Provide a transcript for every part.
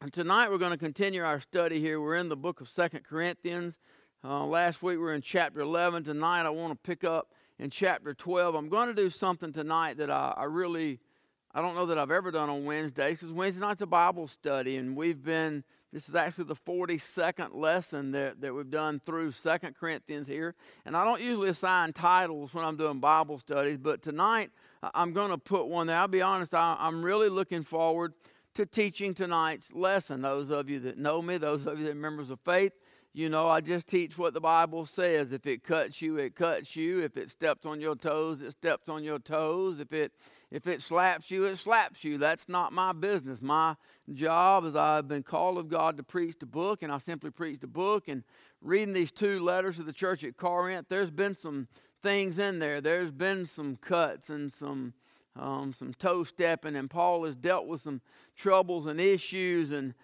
And tonight we're going to continue our study here. We're in the book of Second Corinthians. Uh, last week we were in chapter 11. Tonight I want to pick up in chapter 12. I'm going to do something tonight that I, I really, I don't know that I've ever done on Wednesdays because Wednesday night's a Bible study, and we've been, this is actually the 42nd lesson that, that we've done through Second Corinthians here. And I don't usually assign titles when I'm doing Bible studies, but tonight I'm going to put one there. I'll be honest, I, I'm really looking forward to teaching tonight's lesson. Those of you that know me, those of you that are members of faith, you know, I just teach what the Bible says. If it cuts you, it cuts you. If it steps on your toes, it steps on your toes. If it if it slaps you, it slaps you. That's not my business. My job is I've been called of God to preach the book, and I simply preach the book. And reading these two letters to the church at Corinth, there's been some things in there. There's been some cuts and some um, some toe stepping, and Paul has dealt with some troubles and issues. And,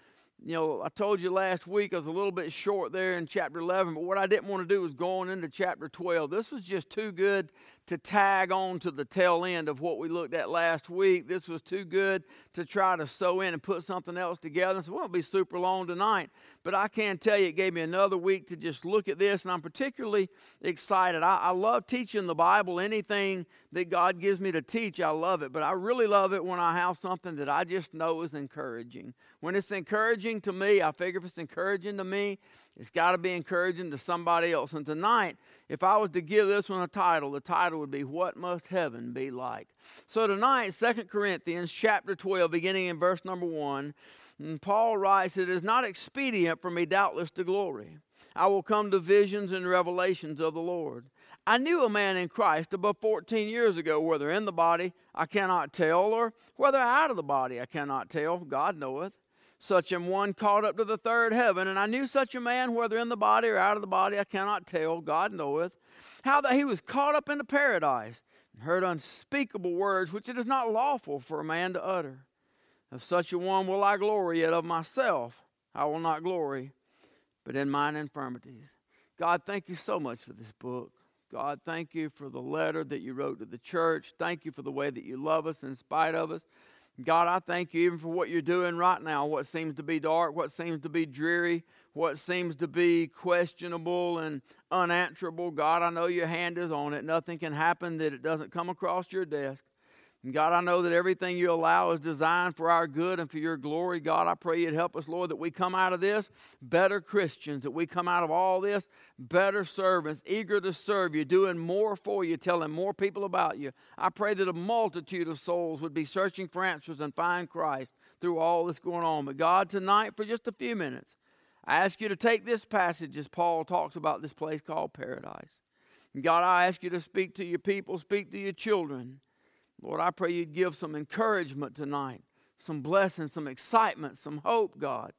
you know, I told you last week I was a little bit short there in chapter 11, but what I didn't want to do was going into chapter 12. This was just too good to tag on to the tail end of what we looked at last week. This was too good to try to sew in and put something else together. So it won't be super long tonight, but I can tell you it gave me another week to just look at this, and I'm particularly excited. I, I love teaching the Bible. Anything that God gives me to teach, I love it. But I really love it when I have something that I just know is encouraging. When it's encouraging to me, I figure if it's encouraging to me, it's got to be encouraging to somebody else. And tonight, if I was to give this one a title, the title would be What Must Heaven Be Like? So tonight, 2 Corinthians chapter 12, beginning in verse number 1, Paul writes, It is not expedient for me doubtless to glory. I will come to visions and revelations of the Lord. I knew a man in Christ above 14 years ago, whether in the body I cannot tell, or whether out of the body I cannot tell. God knoweth such an one caught up to the third heaven. And I knew such a man, whether in the body or out of the body, I cannot tell, God knoweth, how that he was caught up into paradise and heard unspeakable words which it is not lawful for a man to utter. Of such a one will I glory, yet of myself I will not glory, but in mine infirmities. God, thank you so much for this book. God, thank you for the letter that you wrote to the church. Thank you for the way that you love us in spite of us. God, I thank you even for what you're doing right now, what seems to be dark, what seems to be dreary, what seems to be questionable and unanswerable. God, I know your hand is on it. Nothing can happen that it doesn't come across your desk. And God, I know that everything you allow is designed for our good and for your glory. God, I pray you'd help us, Lord, that we come out of this better Christians, that we come out of all this better servants, eager to serve you, doing more for you, telling more people about you. I pray that a multitude of souls would be searching for answers and find Christ through all that's going on. But God, tonight, for just a few minutes, I ask you to take this passage as Paul talks about this place called paradise. God, I ask you to speak to your people, speak to your children. Lord, I pray you'd give some encouragement tonight, some blessing, some excitement, some hope, God,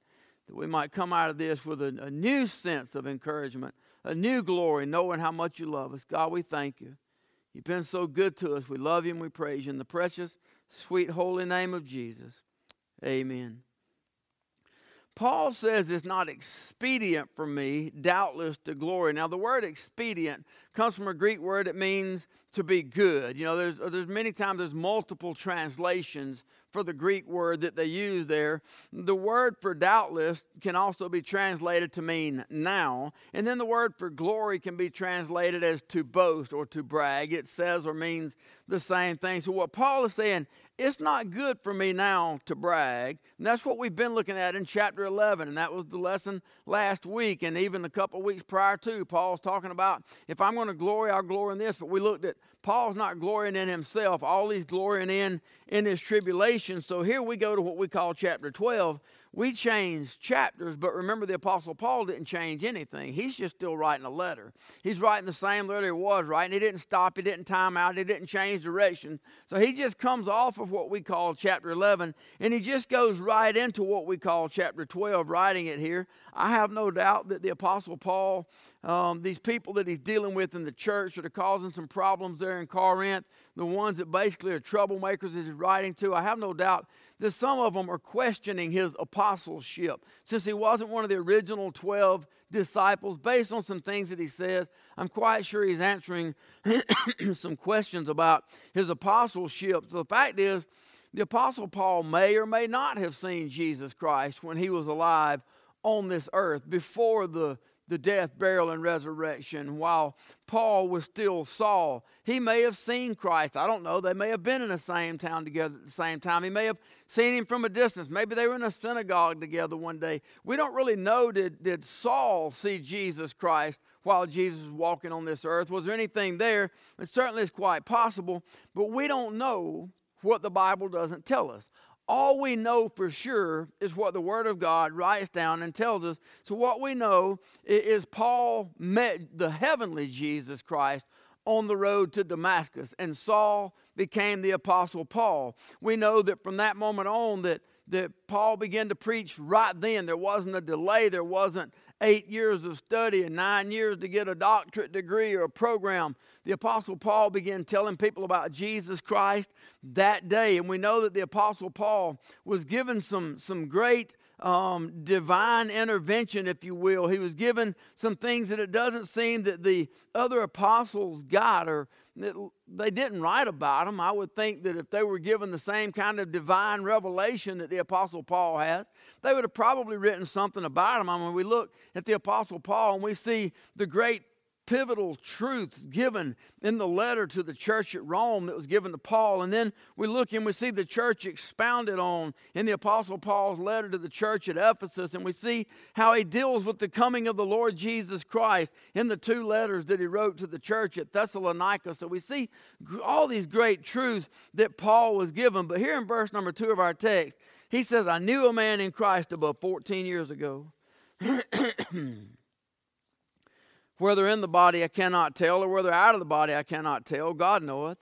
that we might come out of this with a, a new sense of encouragement, a new glory, knowing how much you love us. God, we thank you. You've been so good to us. We love you and we praise you. In the precious, sweet, holy name of Jesus. Amen. Paul says it's not expedient for me, doubtless, to glory. Now, the word expedient comes from a Greek word that means to be good. You know, there's, there's many times there's multiple translations for the Greek word that they use there. The word for doubtless can also be translated to mean now. And then the word for glory can be translated as to boast or to brag. It says or means the same thing. So, what Paul is saying, it's not good for me now to brag. And that's what we've been looking at in chapter 11. And that was the lesson last week and even a couple weeks prior to. Paul's talking about if I'm going to glory, I'll glory in this. But we looked at Paul's not glorying in himself. All he's glorying in in his tribulation. So here we go to what we call chapter 12 we change chapters, but remember the Apostle Paul didn't change anything. He's just still writing a letter. He's writing the same letter he was writing. He didn't stop, he didn't time out, he didn't change direction. So he just comes off of what we call chapter 11 and he just goes right into what we call chapter 12, writing it here. I have no doubt that the Apostle Paul, um, these people that he's dealing with in the church that are causing some problems there in Corinth, the ones that basically are troublemakers that he's writing to, I have no doubt that some of them are questioning his apostleship. Since he wasn't one of the original 12 disciples, based on some things that he says, I'm quite sure he's answering some questions about his apostleship. So the fact is, the Apostle Paul may or may not have seen Jesus Christ when he was alive on this earth before the, the death, burial, and resurrection while Paul was still Saul. He may have seen Christ. I don't know. They may have been in the same town together at the same time. He may have seen him from a distance. Maybe they were in a synagogue together one day. We don't really know did, did Saul see Jesus Christ while Jesus was walking on this earth? Was there anything there? It certainly is quite possible, but we don't know what the Bible doesn't tell us. All we know for sure is what the Word of God writes down and tells us. So, what we know is Paul met the heavenly Jesus Christ on the road to Damascus, and Saul became the Apostle Paul. We know that from that moment on, that, that Paul began to preach right then. There wasn't a delay, there wasn't eight years of study and nine years to get a doctorate degree or a program. The Apostle Paul began telling people about Jesus Christ that day. And we know that the Apostle Paul was given some, some great um, divine intervention, if you will. He was given some things that it doesn't seem that the other apostles got or they didn't write about them. I would think that if they were given the same kind of divine revelation that the Apostle Paul has, they would have probably written something about them. I mean, we look at the Apostle Paul and we see the great pivotal truths given in the letter to the church at Rome that was given to Paul. And then we look and we see the church expounded on in the Apostle Paul's letter to the church at Ephesus. And we see how he deals with the coming of the Lord Jesus Christ in the two letters that he wrote to the church at Thessalonica. So we see all these great truths that Paul was given. But here in verse number two of our text, he says, I knew a man in Christ above 14 years ago. Whether in the body I cannot tell, or whether out of the body I cannot tell, God knoweth.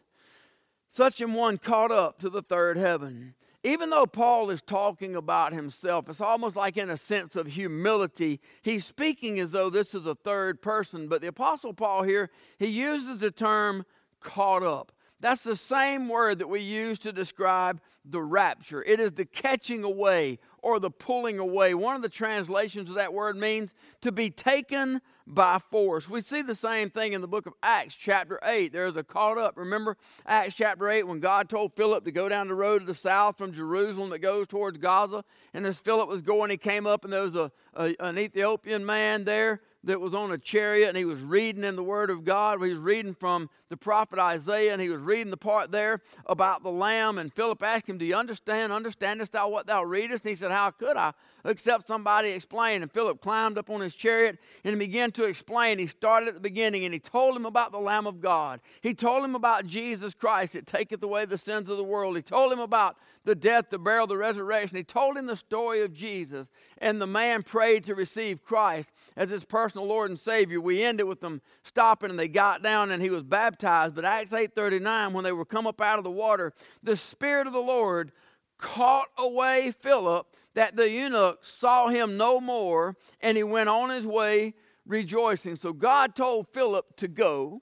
Such an one caught up to the third heaven. Even though Paul is talking about himself, it's almost like in a sense of humility. He's speaking as though this is a third person, but the Apostle Paul here, he uses the term caught up. That's the same word that we use to describe the rapture. It is the catching away or the pulling away. One of the translations of that word means to be taken by force. We see the same thing in the book of Acts, chapter 8. There's a caught up. Remember Acts chapter 8 when God told Philip to go down the road to the south from Jerusalem that goes towards Gaza? And as Philip was going, he came up and there was a, a an Ethiopian man there that was on a chariot and he was reading in the Word of God. He was reading from the prophet Isaiah and he was reading the part there about the Lamb. And Philip asked him, Do you understand? Understandest thou what thou readest? And he said, How could I? Except somebody explain. And Philip climbed up on his chariot and began to explain. He started at the beginning and he told him about the Lamb of God. He told him about Jesus Christ that taketh away the sins of the world. He told him about the death, the burial, the resurrection. He told him the story of Jesus. And the man prayed to receive Christ as his personal Lord and Savior. We ended with them stopping and they got down and he was baptized. But Acts 8.39, when they were come up out of the water, the Spirit of the Lord caught away Philip that the eunuch saw him no more and he went on his way rejoicing. So God told Philip to go.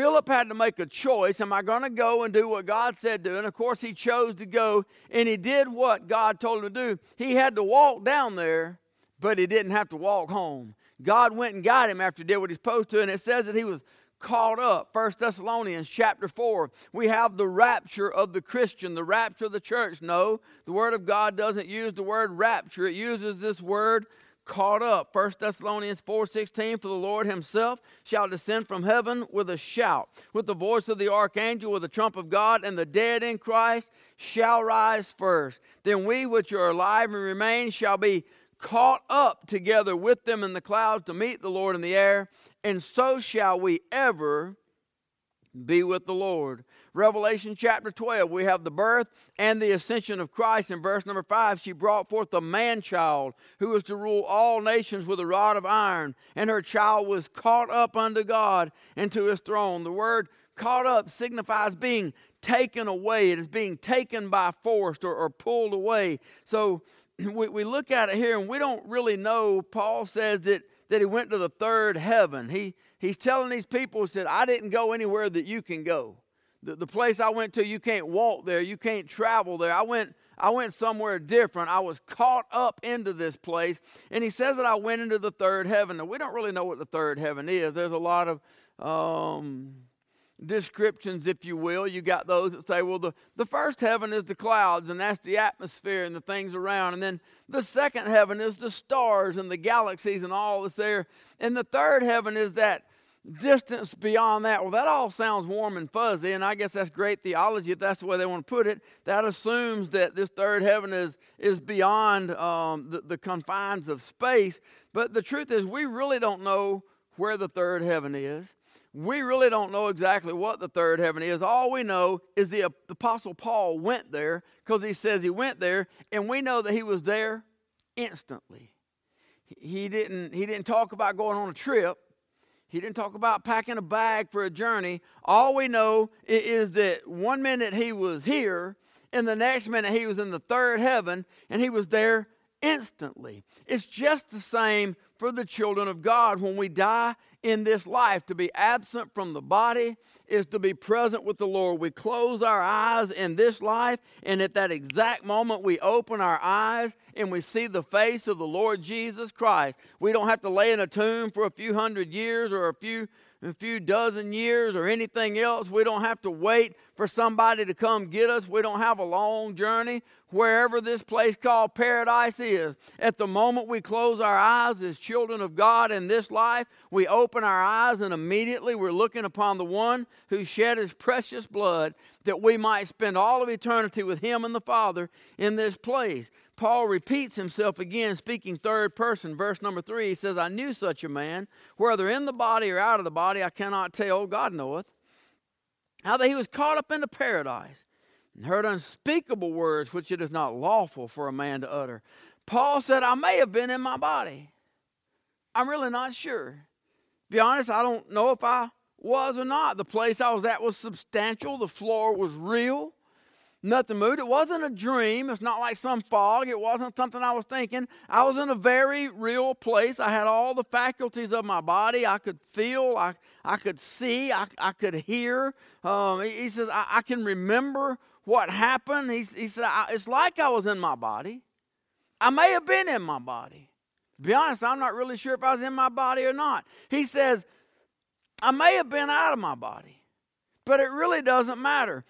Philip had to make a choice. Am I going to go and do what God said to? And of course, he chose to go, and he did what God told him to do. He had to walk down there, but he didn't have to walk home. God went and got him after he did what he's supposed to, and it says that he was caught up. First Thessalonians chapter 4. We have the rapture of the Christian, the rapture of the church. No, the Word of God doesn't use the word rapture, it uses this word caught up. 1 Thessalonians 4:16 for the Lord himself shall descend from heaven with a shout, with the voice of the archangel, with the trump of God, and the dead in Christ shall rise first. Then we which are alive and remain shall be caught up together with them in the clouds to meet the Lord in the air, and so shall we ever be with the Lord. Revelation chapter 12, we have the birth and the ascension of Christ. In verse number 5, she brought forth a man child who was to rule all nations with a rod of iron, and her child was caught up unto God and to his throne. The word caught up signifies being taken away, it is being taken by force or, or pulled away. So we, we look at it here and we don't really know. Paul says that, that he went to the third heaven. He, he's telling these people, he said, I didn't go anywhere that you can go. The, the place I went to, you can't walk there, you can't travel there. I went, I went somewhere different. I was caught up into this place. And he says that I went into the third heaven. Now, we don't really know what the third heaven is. There's a lot of um, descriptions, if you will. You got those that say, well, the, the first heaven is the clouds, and that's the atmosphere and the things around. And then the second heaven is the stars and the galaxies and all that's there. And the third heaven is that distance beyond that. Well, that all sounds warm and fuzzy, and I guess that's great theology if that's the way they want to put it. That assumes that this third heaven is, is beyond um, the, the confines of space. But the truth is, we really don't know where the third heaven is. We really don't know exactly what the third heaven is. All we know is the Apostle Paul went there because he says he went there, and we know that he was there instantly. He didn't, he didn't talk about going on a trip. He didn't talk about packing a bag for a journey. All we know is that one minute he was here, and the next minute he was in the third heaven, and he was there instantly. It's just the same for the children of God. When we die in this life, to be absent from the body is to be present with the Lord. We close our eyes in this life, and at that exact moment, we open our eyes and we see the face of the Lord Jesus Christ. We don't have to lay in a tomb for a few hundred years or a few a few dozen years or anything else. We don't have to wait for somebody to come get us. We don't have a long journey wherever this place called paradise is. At the moment we close our eyes as children of God in this life, we open our eyes and immediately we're looking upon the one who shed his precious blood that we might spend all of eternity with him and the Father in this place. Paul repeats himself again, speaking third person. Verse number three, he says, I knew such a man, whether in the body or out of the body, I cannot tell, God knoweth, how that he was caught up into paradise and heard unspeakable words which it is not lawful for a man to utter. Paul said, I may have been in my body. I'm really not sure. Be honest, I don't know if I was or not. The place I was at was substantial, the floor was real nothing moved. It wasn't a dream. It's not like some fog. It wasn't something I was thinking. I was in a very real place. I had all the faculties of my body. I could feel, I, I could see, I, I could hear. Um, he, he, says, I, I, can remember what happened. He, he said, It's like I was in my body. I may have been in my body. To be honest, I'm not really sure if I was in my body or not. He says, I may have been out of my body but it really doesn't matter.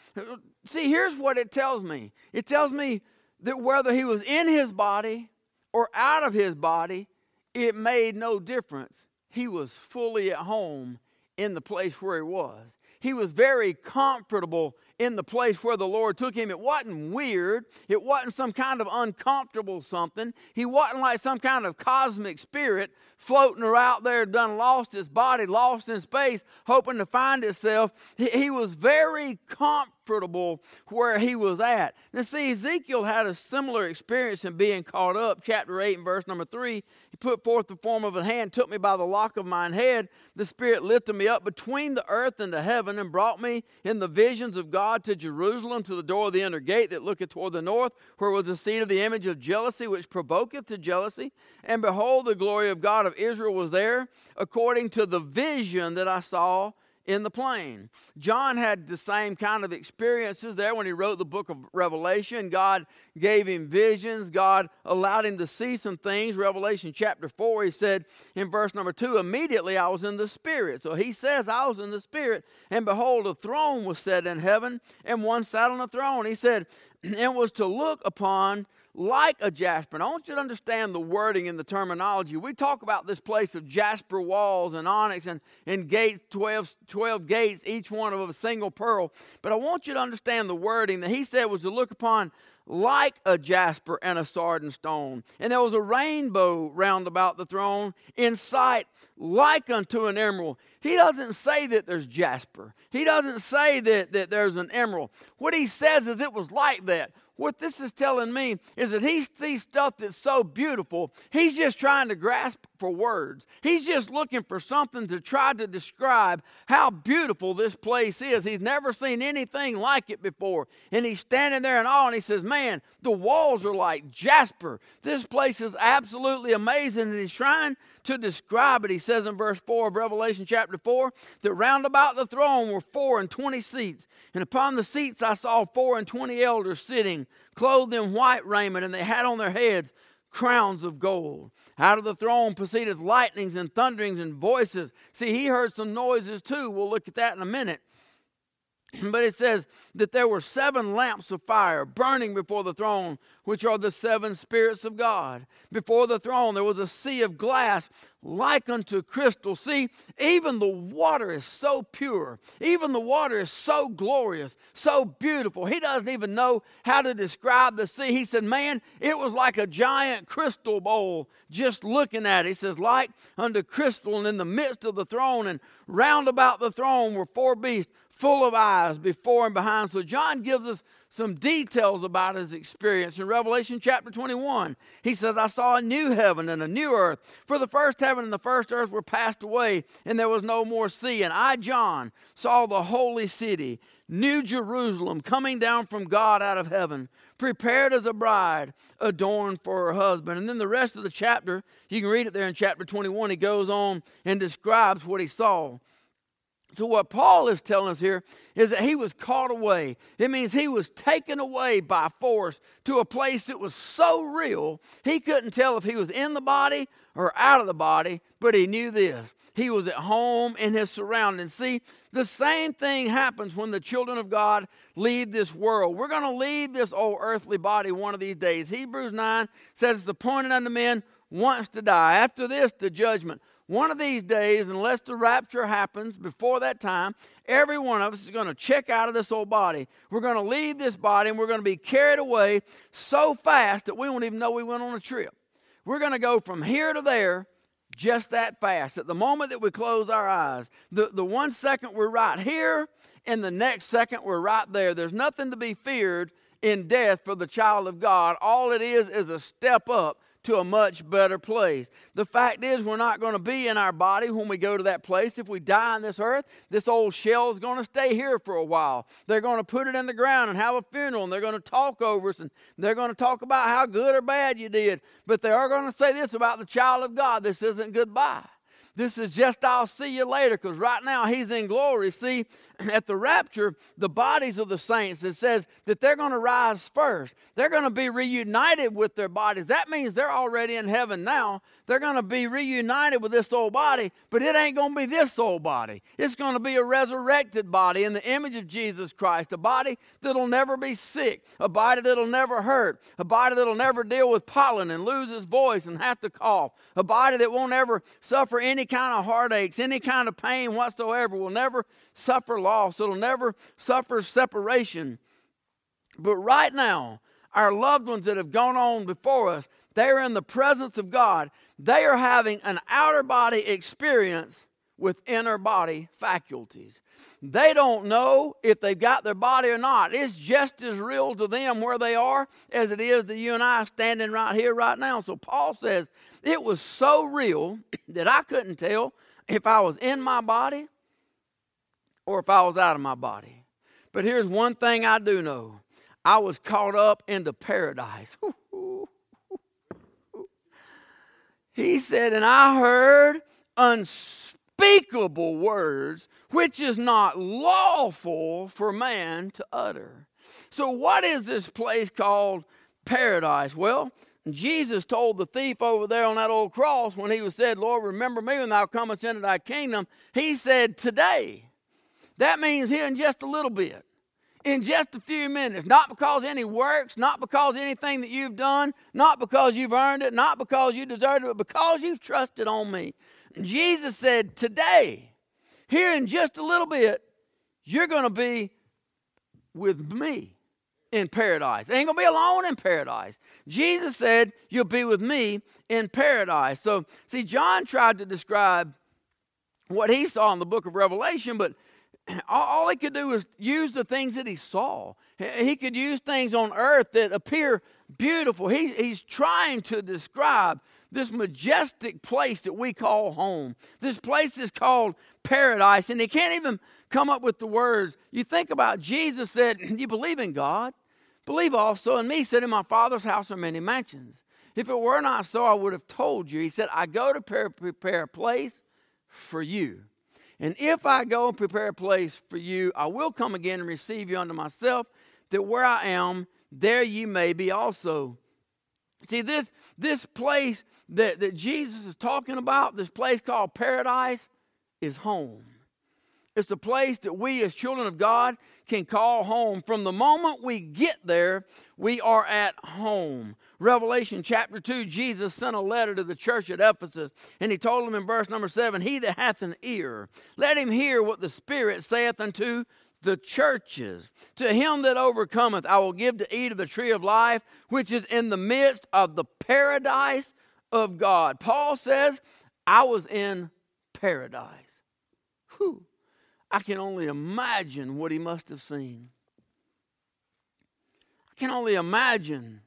See, here's what it tells me it tells me that whether he was in his body or out of his body, it made no difference. He was fully at home in the place where he was. He was very comfortable in the place where the Lord took him. It wasn't weird. It wasn't some kind of uncomfortable something. He wasn't like some kind of cosmic spirit floating around there, done lost his body, lost in space, hoping to find itself. He, he was very comfortable where he was at. Now, see, Ezekiel had a similar experience in being caught up. Chapter 8 and verse number 3 He put forth the form of a hand, took me by the lock of mine head. The Spirit lifted me up between the earth and the heaven and brought me in the visions of God to Jerusalem to the door of the inner gate that looketh toward the north, where was the seat of the image of jealousy, which provoketh to jealousy. And behold, the glory of God of Israel was there, according to the vision that I saw in the plain. John had the same kind of experiences there when he wrote the book of Revelation. God gave him visions, God allowed him to see some things. Revelation chapter 4, he said in verse number 2, immediately I was in the Spirit. So he says, I was in the Spirit, and behold, a throne was set in heaven, and one sat on the throne. He said, it was to look upon like a jasper. And I want you to understand the wording and the terminology. We talk about this place of jasper walls and onyx and, and gates, 12, 12 gates, each one of a single pearl. But I want you to understand the wording that he said was to look upon like a jasper and a sardine stone. And there was a rainbow round about the throne in sight like unto an emerald. He doesn't say that there's jasper. He doesn't say that, that there's an emerald. What he says is it was like that. What this is telling me is that he sees stuff that's so beautiful, he's just trying to grasp for words. He's just looking for something to try to describe how beautiful this place is. He's never seen anything like it before. And he's standing there in awe and he says, Man, the walls are like jasper. This place is absolutely amazing. And he's trying to describe it. He says in verse 4 of Revelation chapter 4 that round about the throne were four and twenty seats. And upon the seats I saw four and twenty elders sitting, clothed in white raiment, and they had on their heads crowns of gold. Out of the throne proceeded lightnings and thunderings and voices. See, he heard some noises too. We'll look at that in a minute. but it says that there were seven lamps of fire burning before the throne, which are the seven spirits of God. Before the throne, there was a sea of glass like unto crystal. See, even the water is so pure, even the water is so glorious, so beautiful. He doesn't even know how to describe the sea. He said, Man, it was like a giant crystal bowl just looking at it. He says, Like unto crystal, and in the midst of the throne, and round about the throne were four beasts full of eyes before and behind. So John gives us some details about his experience in Revelation chapter 21. He says, I saw a new heaven and a new earth. For the first heaven and the first earth were passed away, and there was no more sea. And I, John, saw the holy city, New Jerusalem, coming down from God out of heaven, prepared as a bride adorned for her husband. And then the rest of the chapter, you can read it there in chapter 21. He goes on and describes what he saw. So, what Paul is telling us here is that he was caught away. It means he was taken away by force to a place that was so real, he couldn't tell if he was in the body or out of the body, but he knew this. He was at home in his surroundings. See, the same thing happens when the children of God leave this world. We're going to leave this old earthly body one of these days. Hebrews 9 says it's appointed unto men once to die. After this, the judgment. One of these days, unless the rapture happens before that time, every one of us is going to check out of this old body. We're going to leave this body and we're going to be carried away so fast that we won't even know we went on a trip. We're going to go from here to there just that fast. At the moment that we close our eyes, the, the one second we're right here, and the next second we're right there. There's nothing to be feared in death for the child of God. All it is is a step up to a much better place. The fact is, we're not going to be in our body when we go to that place. If we die on this earth, this old shell is going to stay here for a while. They're going to put it in the ground and have a funeral, and they're going to talk over us, and they're going to talk about how good or bad you did. But they are going to say this about the child of God this isn't goodbye. This is just I'll see you later because right now he's in glory. See, at the rapture, the bodies of the saints, it says that they're going to rise first. They're going to be reunited with their bodies. That means they're already in heaven now. They're going to be reunited with this old body, but it ain't going to be this old body. It's going to be a resurrected body in the image of Jesus Christ, a body that'll never be sick, a body that'll never hurt, a body that'll never deal with pollen and lose its voice and have to cough, a body that won't ever suffer any kind of heartaches, any kind of pain whatsoever, will never suffer loss, it'll never suffer separation. But right now, our loved ones that have gone on before us, they're in the presence of God. They are having an outer body experience with inner body faculties. They don't know if they've got their body or not. It's just as real to them where they are as it is to you and I standing right here, right now. So Paul says it was so real that I couldn't tell if I was in my body or if I was out of my body. But here's one thing I do know I was caught up into paradise. he said, and I heard unspeakable words which is not lawful for man to utter. So, what is this place called paradise? Well, Jesus told the thief over there on that old cross when he was said, Lord, remember me when thou comest into thy kingdom. He said, Today. That means here in just a little bit, in just a few minutes, not because any works, not because anything that you've done, not because you've earned it, not because you deserved it, but because you've trusted on me. Jesus said, Today, here in just a little bit, you're going to be with me in paradise. ain't going to be alone in paradise. Jesus said, You'll be with me in paradise. So, see, John tried to describe what he saw in the book of Revelation, but all he could do was use the things that he saw. He could use things on earth that appear beautiful. He, he's trying to describe this majestic place that we call home. This place is called paradise, and he can't even come up with the words. You think about Jesus said, You believe in God? Believe also in me. Said, In my Father's house are many mansions. If it were not so, I would have told you. He said, I go to prepare a place for you. And if I go and prepare a place for you, I will come again and receive you unto myself, that where I am, there you may be also. See, this, this place that, that Jesus is talking about, this place called paradise, is home. It's a place that we, as children of God, can call home. From the moment we get there, we are at home. Revelation chapter 2, Jesus sent a letter to the church at Ephesus, and he told them in verse number 7 He that hath an ear, let him hear what the Spirit saith unto the churches. To him that overcometh, I will give to eat of the tree of life, which is in the midst of the paradise of God. Paul says, I was in paradise. Whew. I can only imagine what he must have seen. I can only imagine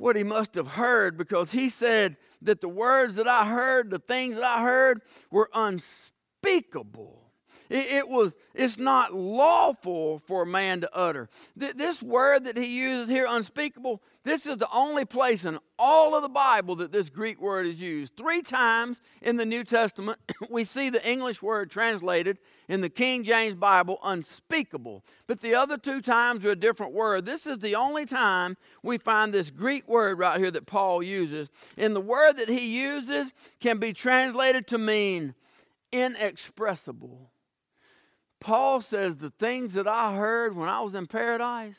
what he must have heard because he said that the words that I heard, the things that I heard, were unspeakable it, it was, it's not lawful for a man to utter. Th- this word that he uses here, unspeakable, this is the only place in all of the Bible that this Greek word is used. Three times in the New Testament, we see the English word translated in the King James Bible, unspeakable. But the other two times are a different word. This is the only time we find this Greek word right here that Paul uses. And the word that he uses can be translated to mean inexpressible. Paul says, The things that I heard when I was in paradise,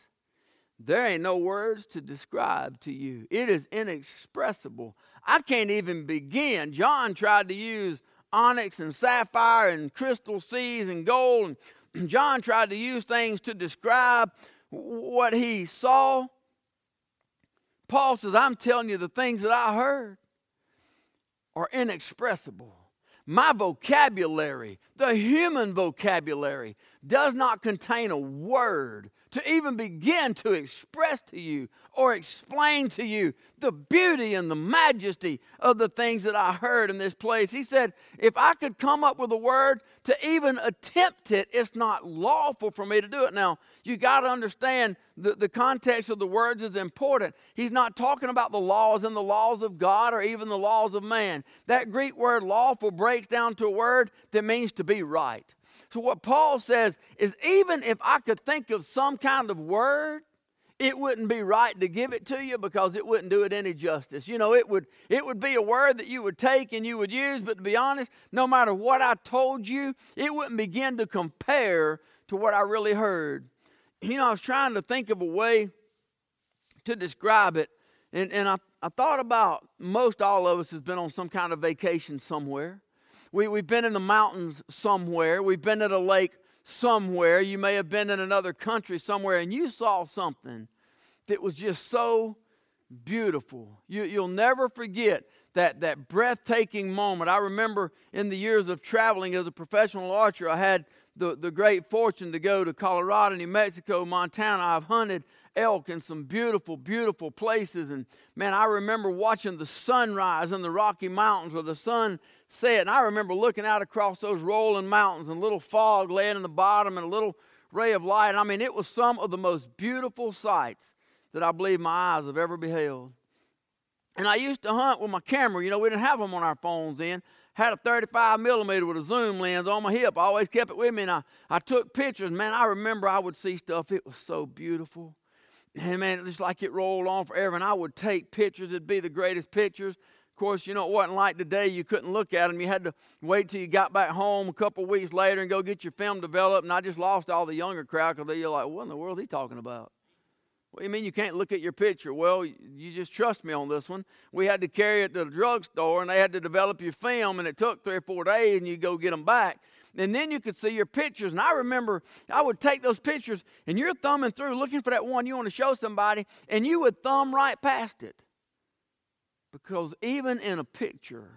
there ain't no words to describe to you. It is inexpressible. I can't even begin. John tried to use onyx and sapphire and crystal seas and gold. And John tried to use things to describe what he saw. Paul says, I'm telling you, the things that I heard are inexpressible. My vocabulary, the human vocabulary, does not contain a word to even begin to express to you or explain to you the beauty and the majesty of the things that I heard in this place. He said, if I could come up with a word to even attempt it, it's not lawful for me to do it. Now, you got to understand the, the context of the words is important. He's not talking about the laws and the laws of God or even the laws of man. That Greek word lawful breaks down to a word that means to be right. So, what Paul says is even if I could think of some kind of word, it wouldn't be right to give it to you because it wouldn't do it any justice. You know, it would it would be a word that you would take and you would use, but to be honest, no matter what I told you, it wouldn't begin to compare to what I really heard. You know, I was trying to think of a way to describe it, and, and I, I thought about most all of us has been on some kind of vacation somewhere. We, we've been in the mountains somewhere. We've been at a lake somewhere. You may have been in another country somewhere and you saw something that was just so beautiful. You, you'll never forget that, that breathtaking moment. I remember in the years of traveling as a professional archer, I had the, the great fortune to go to Colorado, New Mexico, Montana. I've hunted elk in some beautiful, beautiful places. And man, I remember watching the sunrise in the Rocky Mountains where the sun set. And I remember looking out across those rolling mountains and little fog laying in the bottom and a little ray of light. I mean, it was some of the most beautiful sights that I believe my eyes have ever beheld. And I used to hunt with my camera. You know, we didn't have them on our phones then. Had a 35 millimeter with a zoom lens on my hip. I always kept it with me, and I, I took pictures. Man, I remember I would see stuff. It was so beautiful. And man, just like it rolled on forever. And I would take pictures. It'd be the greatest pictures. Of course, you know, it wasn't like today. You couldn't look at them. You had to wait till you got back home a couple weeks later and go get your film developed. And I just lost all the younger crowd because they're like, what in the world is he talking about? What do you mean you can't look at your picture? Well, you just trust me on this one. We had to carry it to the drugstore and they had to develop your film, and it took three or four days, and you go get them back and then you could see your pictures. And I remember I would take those pictures, and you're thumbing through looking for that one you want to show somebody, and you would thumb right past it. Because even in a picture,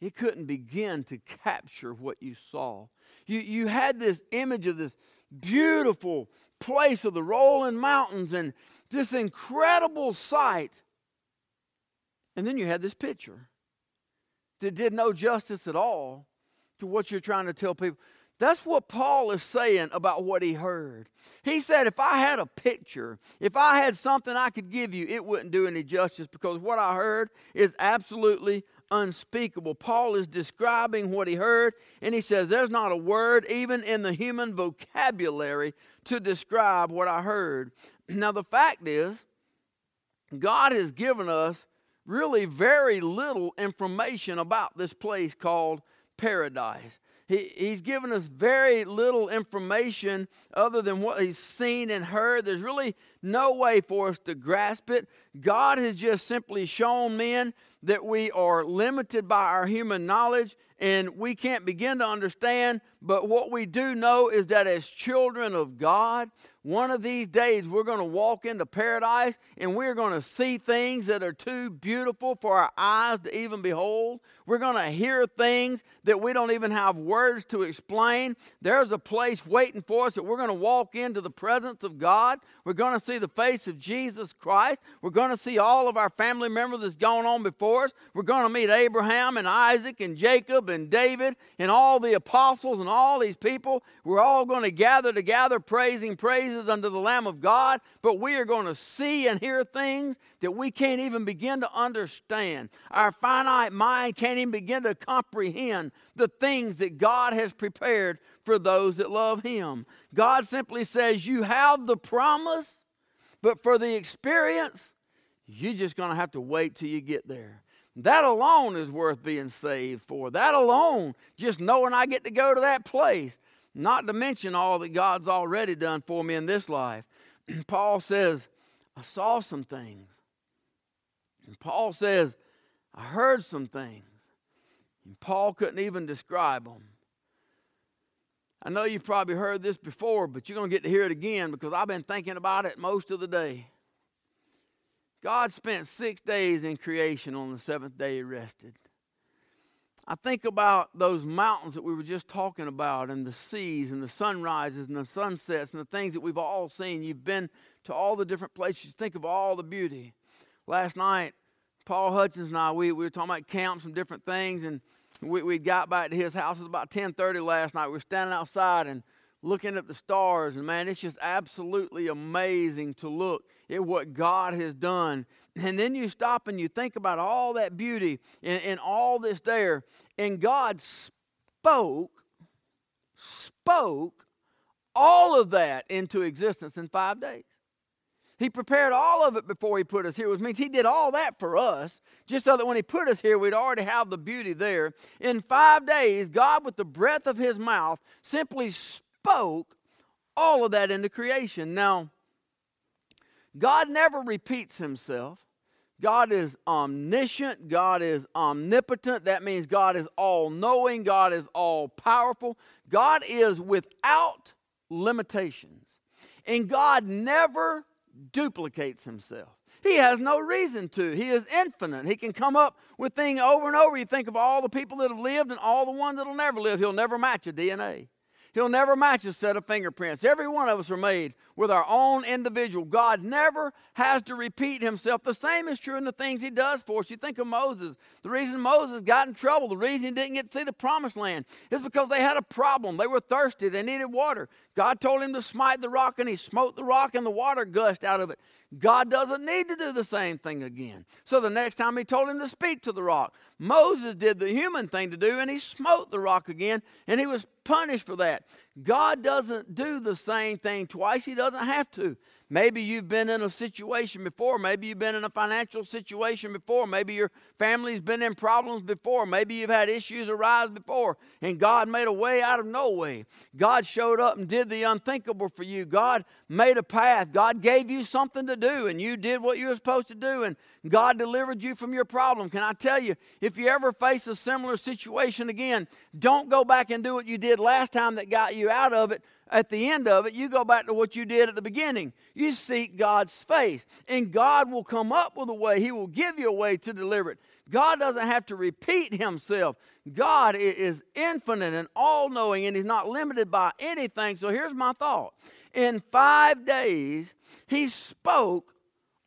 it couldn't begin to capture what you saw. You, you had this image of this beautiful place of the rolling mountains and this incredible sight. And then you had this picture that did no justice at all to what you're trying to tell people. That's what Paul is saying about what he heard. He said, if I had a picture, if I had something I could give you, it wouldn't do any justice because what I heard is absolutely unspeakable. Paul is describing what he heard, and he says, There's not a word, even in the human vocabulary, to describe what I heard. Now, the fact is, God has given us really very little information about this place called paradise. he, he's given us very little information other than what he's seen and heard. There's really no way for us to grasp it. God has just simply shown men that we are limited by our human knowledge and we can't begin to understand. But what we do know is that as children of God, one of these days we're going to walk into paradise and we're going to see things that are too beautiful for our eyes to even behold. We're going to hear things that we don't even have words to explain. There's a place waiting for us that we're going to walk into the presence of God. We're going to see the face of Jesus Christ. We're going to see all of our family members that's gone on before us. We're going to meet Abraham and Isaac and Jacob and David and all the apostles and all these people. We're all going to gather together praising praises unto the Lamb of God, but we are going to see and hear things that we can't even begin to understand. Our finite mind can't even begin to comprehend the things that God has prepared for those that love Him. God simply says, You have the promise, but for the experience, you're just going to have to wait till you get there. That alone is worth being saved for. That alone, just knowing I get to go to that place, not to mention all that God's already done for me in this life. Paul says, I saw some things. And Paul says, I heard some things. And Paul couldn't even describe them. I know you've probably heard this before, but you're going to get to hear it again because I've been thinking about it most of the day. God spent six days in creation. On the seventh day, he rested. I think about those mountains that we were just talking about, and the seas, and the sunrises, and the sunsets, and the things that we've all seen. You've been to all the different places. Think of all the beauty. Last night, Paul Hudson's and I, we, we were talking about camps and different things, and we, we got back to his house. It was about 10.30 last night. We were standing outside and looking at the stars, and man, it's just absolutely amazing to look at what God has done. And then you stop and you think about all that beauty and, and all this there, and God spoke, spoke all of that into existence in five days. He prepared all of it before he put us here, which means he did all that for us, just so that when he put us here, we'd already have the beauty there. In five days, God, with the breath of his mouth, simply spoke all of that into creation. Now, God never repeats himself. God is omniscient. God is omnipotent. That means God is all knowing. God is all powerful. God is without limitations. And God never duplicates himself. He has no reason to. He is infinite. He can come up with things over and over. You think of all the people that have lived and all the ones that'll never live. He'll never match a DNA. He'll never match a set of fingerprints. Every one of us are made with our own individual. God never has to repeat himself. The same is true in the things he does for us. You think of Moses. The reason Moses got in trouble, the reason he didn't get to see the promised land, is because they had a problem. They were thirsty, they needed water. God told him to smite the rock, and he smote the rock, and the water gushed out of it. God doesn't need to do the same thing again. So the next time he told him to speak to the rock, Moses did the human thing to do and he smote the rock again and he was punished for that. God doesn't do the same thing twice, he doesn't have to. Maybe you've been in a situation before. Maybe you've been in a financial situation before. Maybe your family's been in problems before. Maybe you've had issues arise before. And God made a way out of no way. God showed up and did the unthinkable for you. God made a path. God gave you something to do, and you did what you were supposed to do, and God delivered you from your problem. Can I tell you, if you ever face a similar situation again, don't go back and do what you did last time that got you out of it at the end of it, you go back to what you did at the beginning. You seek God's face, and God will come up with a way. He will give you a way to deliver it. God doesn't have to repeat himself. God is infinite and all knowing, and He's not limited by anything. So here's my thought In five days, He spoke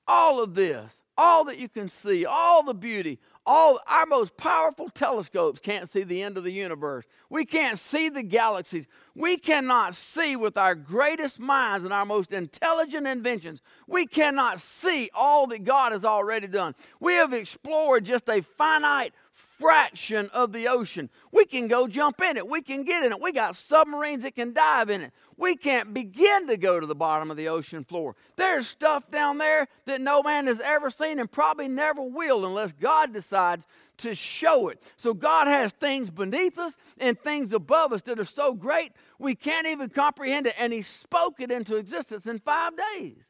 all of this, all that you can see, all the beauty, all our most powerful telescopes can't see the end of the universe. We can't see the galaxies. We cannot see with our greatest minds and our most intelligent inventions. We cannot see all that God has already done. We have explored just a finite fraction of the ocean. We can go jump in it. We can get in it. We got submarines that can dive in it. We can't begin to go to the bottom of the ocean floor. There's stuff down there that no man has ever seen and probably never will unless God decides to show it. So God has things beneath us and things above us that are so great we can't even comprehend it. And He spoke it into existence in five days.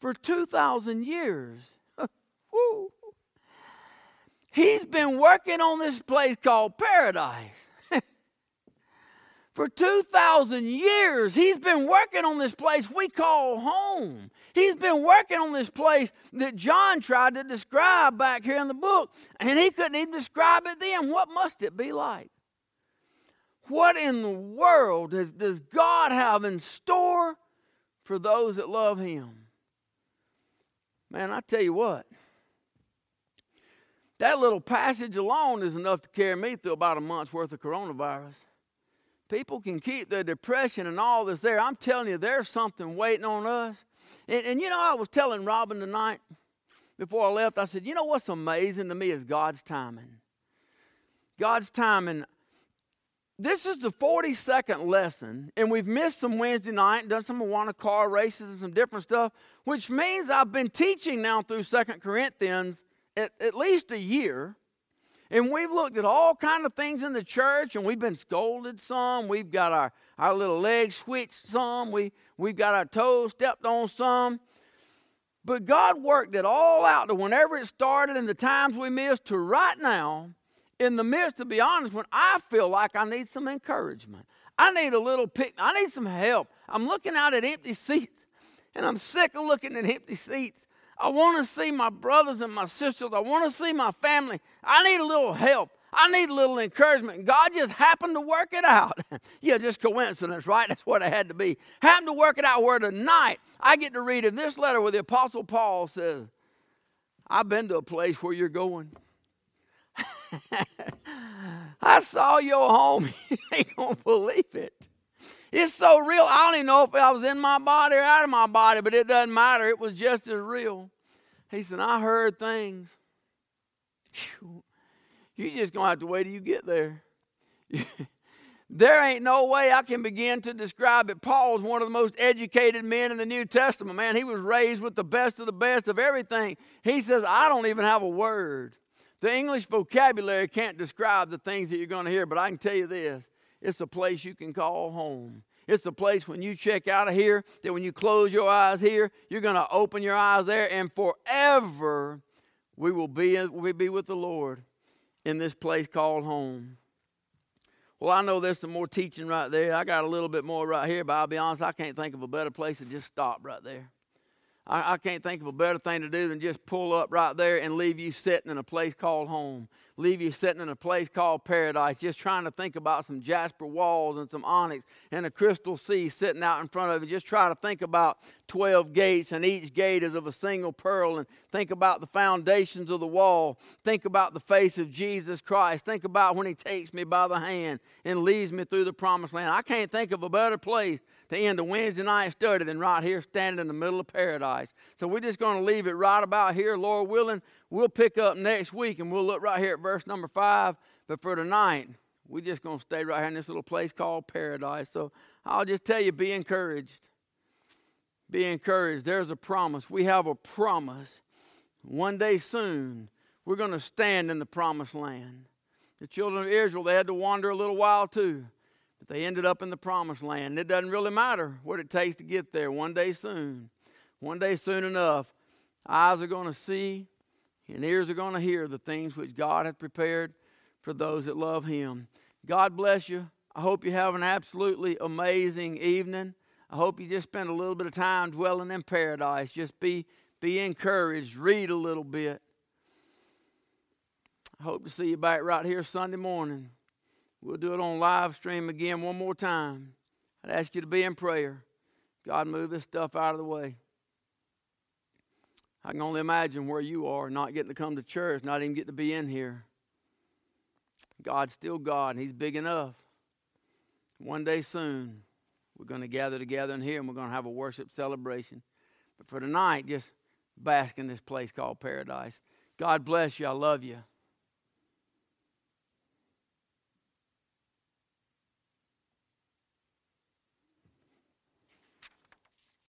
For 2,000 years. He's been working on this place called paradise. For 2,000 years, he's been working on this place we call home. He's been working on this place that John tried to describe back here in the book, and he couldn't even describe it then. What must it be like? What in the world does, does God have in store for those that love him? Man, I tell you what, that little passage alone is enough to carry me through about a month's worth of coronavirus. People can keep their depression and all this there. I'm telling you, there's something waiting on us. And, and you know, I was telling Robin tonight before I left, I said, you know what's amazing to me is God's timing. God's timing. This is the 42nd lesson, and we've missed some Wednesday night, and done some Awana car races and some different stuff, which means I've been teaching now through Second Corinthians at, at least a year. And we've looked at all kind of things in the church, and we've been scolded some. We've got our, our little legs switched some. We, we've got our toes stepped on some. But God worked it all out to whenever it started and the times we missed to right now, in the midst, to be honest, when I feel like I need some encouragement. I need a little pick. I need some help. I'm looking out at empty seats, and I'm sick of looking at empty seats. I want to see my brothers and my sisters. I want to see my family. I need a little help. I need a little encouragement. God just happened to work it out. yeah, just coincidence, right? That's what it had to be. Happened to work it out where tonight I get to read in this letter where the Apostle Paul says, I've been to a place where you're going. I saw your home. you ain't going to believe it. It's so real. I don't even know if I was in my body or out of my body, but it doesn't matter. It was just as real. He said, I heard things. You just gonna have to wait till you get there. there ain't no way I can begin to describe it. Paul's one of the most educated men in the New Testament. Man, he was raised with the best of the best of everything. He says, I don't even have a word. The English vocabulary can't describe the things that you're going to hear, but I can tell you this it's a place you can call home. It's the place when you check out of here that when you close your eyes here, you're going to open your eyes there, and forever we will be, we be with the Lord in this place called home. Well, I know there's some more teaching right there. I got a little bit more right here, but I'll be honest, I can't think of a better place to just stop right there. I, I, can't think of a better thing to do than just pull up right there and leave you sitting in a place called home. Leave you sitting in a place called paradise, just trying to think about some jasper walls and some onyx and a crystal sea sitting out in front of you. Just try to think about 12 gates, and each gate is of a single pearl. And think about the foundations of the wall. Think about the face of Jesus Christ. Think about when He takes me by the hand and leads me through the promised land. I can't think of a better place to end a Wednesday night study than right here standing in the middle of paradise. So we're just going to leave it right about here, Lord willing. We'll pick up next week and we'll look right here at verse number five. But for tonight, we're just going to stay right here in this little place called paradise. So I'll just tell you be encouraged. Be encouraged. There's a promise. We have a promise. One day soon, we're going to stand in the promised land. The children of Israel, they had to wander a little while too. They ended up in the promised land. It doesn't really matter what it takes to get there. One day soon, one day soon enough, eyes are going to see and ears are going to hear the things which God hath prepared for those that love Him. God bless you. I hope you have an absolutely amazing evening. I hope you just spend a little bit of time dwelling in paradise. Just be, be encouraged. Read a little bit. I hope to see you back right here Sunday morning. We'll do it on live stream again one more time. I'd ask you to be in prayer. God, move this stuff out of the way. I can only imagine where you are, not getting to come to church, not even get to be in here. God's still God, and He's big enough. One day soon, we're going to gather together in here and we're going to have a worship celebration. But for tonight, just bask in this place called paradise. God bless you. I love you.